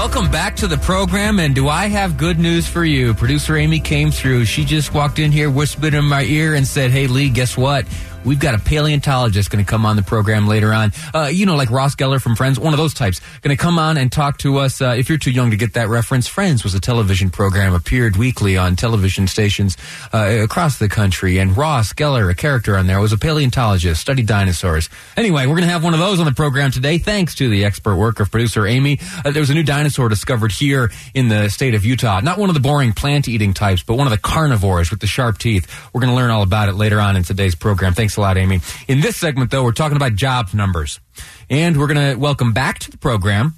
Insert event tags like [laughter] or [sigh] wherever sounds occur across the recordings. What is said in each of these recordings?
Welcome back to the program, and do I have good news for you? Producer Amy came through. She just walked in here, whispered in my ear, and said, Hey, Lee, guess what? We've got a paleontologist going to come on the program later on. Uh, you know, like Ross Geller from Friends, one of those types. Going to come on and talk to us. Uh, if you're too young to get that reference, Friends was a television program, appeared weekly on television stations uh, across the country. And Ross Geller, a character on there, was a paleontologist, studied dinosaurs. Anyway, we're going to have one of those on the program today, thanks to the expert work of producer Amy. Uh, there was a new dinosaur discovered here in the state of Utah. Not one of the boring plant eating types, but one of the carnivores with the sharp teeth. We're going to learn all about it later on in today's program. Thanks a lot, Amy. In this segment, though, we're talking about jobs numbers. And we're going to welcome back to the program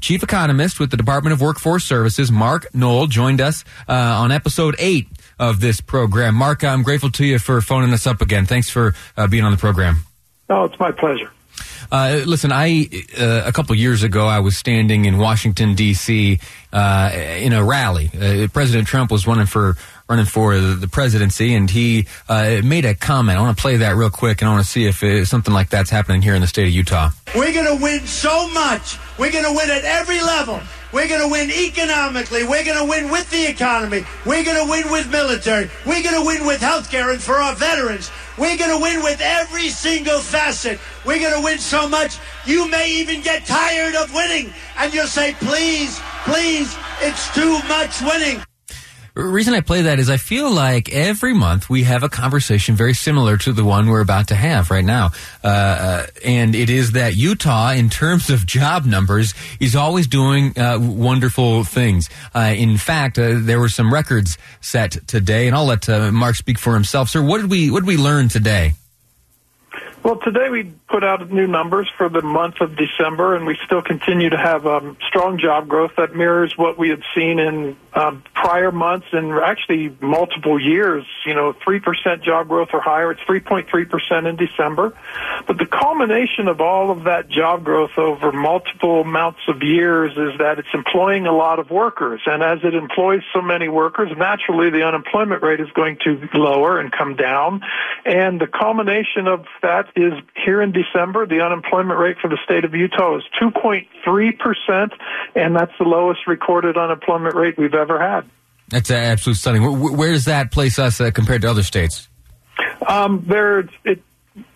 Chief Economist with the Department of Workforce Services, Mark Knold, joined us uh, on episode eight of this program. Mark, I'm grateful to you for phoning us up again. Thanks for uh, being on the program. Oh, it's my pleasure. Uh, listen, I uh, a couple years ago I was standing in Washington D.C. Uh, in a rally. Uh, President Trump was running for running for the presidency, and he uh, made a comment. I want to play that real quick, and I want to see if it, something like that's happening here in the state of Utah. We're going to win so much. We're going to win at every level. We're going to win economically. We're going to win with the economy. We're going to win with military. We're going to win with health care and for our veterans. We're going to win with every single facet. We're going to win so much, you may even get tired of winning. And you'll say, please, please, it's too much winning reason I play that is I feel like every month we have a conversation very similar to the one we're about to have right now. Uh, uh, and it is that Utah, in terms of job numbers, is always doing uh, wonderful things. Uh, in fact, uh, there were some records set today, and I'll let uh, Mark speak for himself. Sir, what did we what did we learn today? Well, today we put out new numbers for the month of December, and we still continue to have um, strong job growth that mirrors what we had seen in um, prior months and actually multiple years. You know, 3% job growth or higher. It's 3.3% in December. But the culmination of all of that job growth over multiple amounts of years is that it's employing a lot of workers. And as it employs so many workers, naturally the unemployment rate is going to lower and come down. And the culmination of that is here in December, the unemployment rate for the state of Utah is 2.3%, and that's the lowest recorded unemployment rate we've ever had. That's absolutely stunning. Where, where does that place us uh, compared to other states? Um, there, it,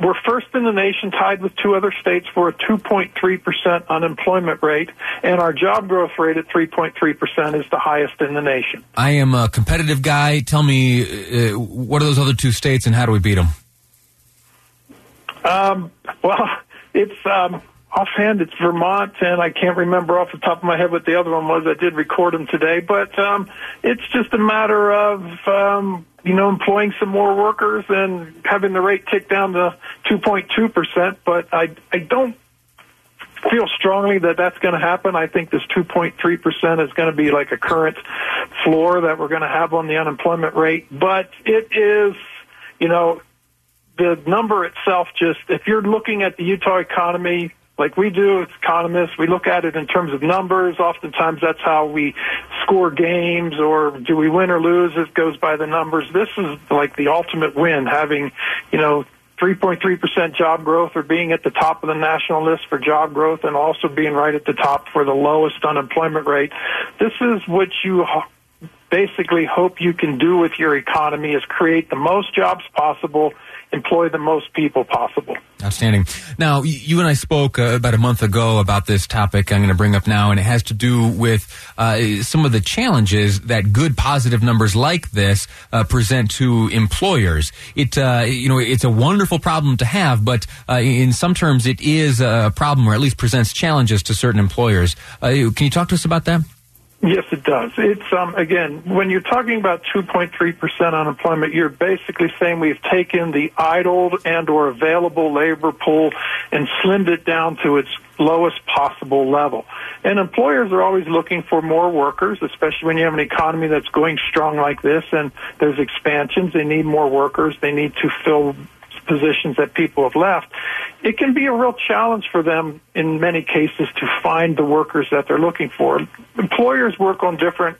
we're first in the nation, tied with two other states for a 2.3% unemployment rate, and our job growth rate at 3.3% is the highest in the nation. I am a competitive guy. Tell me, uh, what are those other two states, and how do we beat them? Um, well, [laughs] it's um, offhand, it's Vermont, and I can't remember off the top of my head what the other one was. I did record them today, but um, it's just a matter of um, you know employing some more workers and having the rate tick down to 2.2 percent. But I I don't feel strongly that that's going to happen. I think this 2.3% is going to be like a current floor that we're going to have on the unemployment rate. But it is, you know, the number itself just, if you're looking at the Utah economy, like we do as economists, we look at it in terms of numbers. Oftentimes that's how we score games or do we win or lose? It goes by the numbers. This is like the ultimate win, having, you know, 3.3% job growth or being at the top of the national list for job growth and also being right at the top for the lowest unemployment rate. This is what you basically hope you can do with your economy is create the most jobs possible employ the most people possible. Outstanding. Now, you and I spoke uh, about a month ago about this topic I'm going to bring up now, and it has to do with uh, some of the challenges that good positive numbers like this uh, present to employers. It, uh, you know, it's a wonderful problem to have, but uh, in some terms, it is a problem, or at least presents challenges to certain employers. Uh, can you talk to us about that? Yes, it does. It's um, again when you're talking about 2.3 percent unemployment, you're basically saying we've taken the idled and or available labor pool and slimmed it down to its lowest possible level. And employers are always looking for more workers, especially when you have an economy that's going strong like this and there's expansions. They need more workers. They need to fill positions that people have left. It can be a real challenge for them in many cases to find the workers that they're looking for. Employers work on different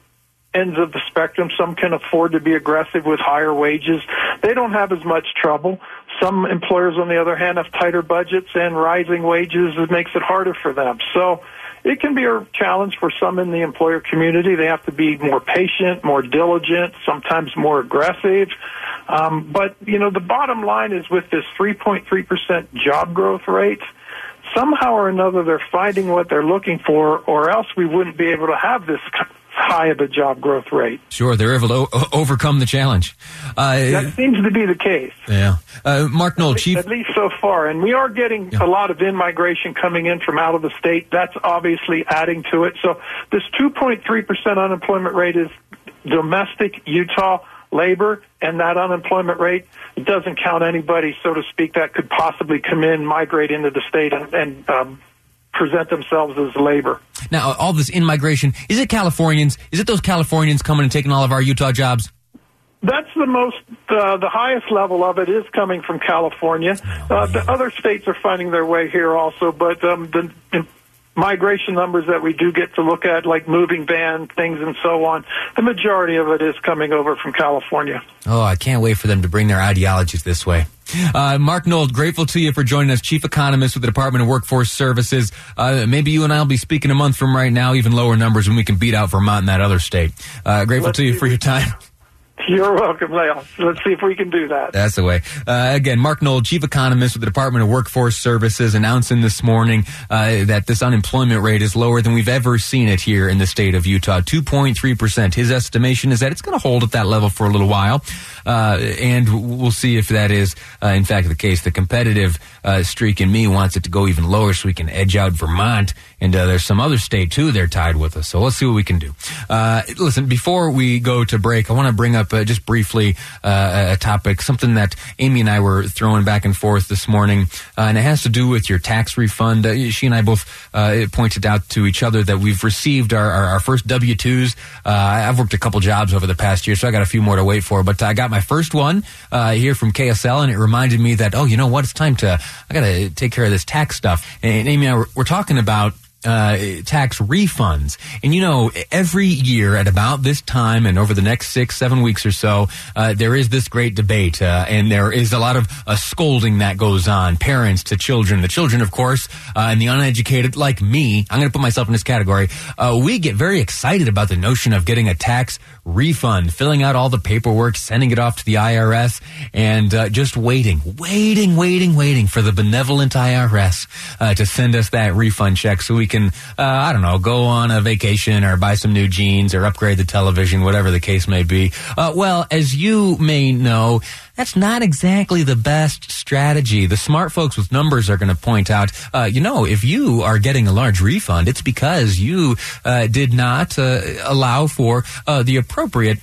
ends of the spectrum. Some can afford to be aggressive with higher wages. They don't have as much trouble. Some employers, on the other hand, have tighter budgets and rising wages. It makes it harder for them. So it can be a challenge for some in the employer community. They have to be more patient, more diligent, sometimes more aggressive. Um, but, you know, the bottom line is with this 3.3% job growth rate, somehow or another they're finding what they're looking for, or else we wouldn't be able to have this high of a job growth rate. Sure, they're able to o- overcome the challenge. Uh, that seems to be the case. Yeah. Uh, Mark Knold, at Chief. At least so far. And we are getting yeah. a lot of in migration coming in from out of the state. That's obviously adding to it. So this 2.3% unemployment rate is domestic Utah labor, and that unemployment rate doesn't count anybody, so to speak, that could possibly come in, migrate into the state, and, and um, present themselves as labor. Now, all this in migration, is it Californians? Is it those Californians coming and taking all of our Utah jobs? That's the most, uh, the highest level of it is coming from California. Uh, the other states are finding their way here also, but um, the migration numbers that we do get to look at, like moving van things and so on, the majority of it is coming over from California. Oh, I can't wait for them to bring their ideologies this way. Uh, Mark Knold, grateful to you for joining us, chief economist with the Department of Workforce Services. Uh, maybe you and I will be speaking a month from right now, even lower numbers, when we can beat out Vermont and that other state. Uh, grateful Let's to you for your time. [laughs] You're welcome, Leo. Let's see if we can do that. That's the way. Uh, again, Mark Knold, chief economist with the Department of Workforce Services, announcing this morning uh, that this unemployment rate is lower than we've ever seen it here in the state of Utah, 2.3%. His estimation is that it's going to hold at that level for a little while, uh, and we'll see if that is, uh, in fact, the case. The competitive uh, streak in me wants it to go even lower so we can edge out Vermont, and uh, there's some other state, too, they're tied with us. So let's see what we can do. listen, before we go to break, I want to bring up uh, just briefly uh, a topic, something that Amy and I were throwing back and forth this morning, uh, and it has to do with your tax refund. Uh, she and I both uh, pointed out to each other that we've received our, our, our first W twos. Uh, I've worked a couple jobs over the past year, so I got a few more to wait for. But I got my first one here from KSL, and it reminded me that oh, you know what? It's time to I got to take care of this tax stuff. And Amy and I were, we're talking about uh, tax refunds. And you know, every year at about this time and over the next six, seven weeks or so, uh, there is this great debate, uh, and there is a lot of uh, scolding that goes on, parents to children. The children, of course, uh, and the uneducated, like me, I'm going to put myself in this category. Uh, we get very excited about the notion of getting a tax refund, filling out all the paperwork, sending it off to the IRS, and just waiting, waiting, waiting, waiting for the benevolent IRS to send us that refund check so we can, uh, I don't know, go on a vacation or buy some new jeans or upgrade the television, whatever the case may be. Uh, well, as you may know, that's not exactly the best strategy. The smart folks with numbers are going to point out, uh, you know, if you are getting a large refund, it's because you uh, did not uh, allow for uh, the appropriate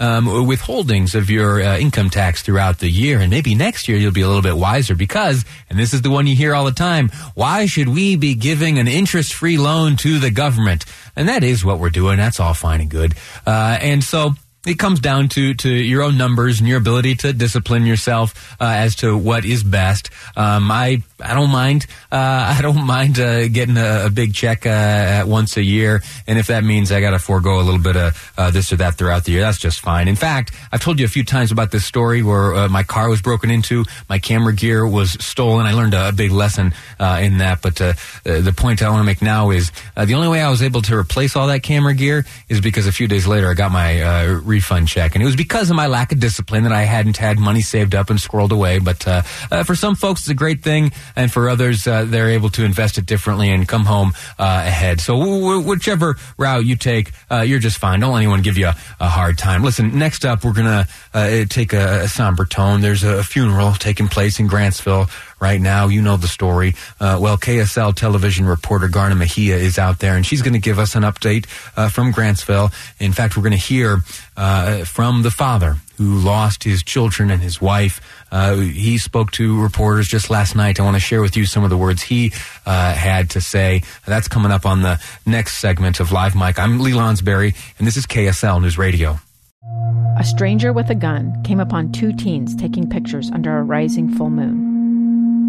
um, withholdings of your uh, income tax throughout the year. And maybe next year you'll be a little bit wiser because, and this is the one you hear all the time, why should we be giving an interest free loan to the government? And that is what we're doing. That's all fine and good. Uh, and so, it comes down to, to your own numbers and your ability to discipline yourself uh, as to what is best. Um, I I don't mind uh, [laughs] I don't mind uh, getting a, a, big check uh, once a year, and if that means I got to forego a little bit of uh, this or that throughout the year, that's just fine. In fact, I've told you a few times about this story where uh, my car was broken into, my camera gear was stolen. I learned a, a big lesson in that. But the point I want to make now is the only way I was able to replace all that camera gear is because a few days later I got my refund check. And it was because of my lack of discipline that I hadn't had money saved up and squirreled away. But uh, uh, for some folks, it's a great thing. And for others, uh, they're able to invest it differently and come home uh, ahead. So w- whichever route you take, uh, you're just fine. Don't let anyone give you a, a hard time. Listen, next up, we're going to uh, take a, a, somber tone. There's a funeral taking place in Grantsville right now. You know the story. Uh, well, KSL television reporter Garna Mejia is out there, and she's going to give us an update uh, from Grantsville. In fact, we're going to hear uh, from the father who lost his children and his wife. Uh, he spoke to reporters just last night. I want to share with you some of the words he uh, had to say. That's coming up on the next segment of Live Mic. I'm Lee Lonsberry, and this is KSL News Radio. A stranger with a gun came upon two teens taking pictures under a rising full moon.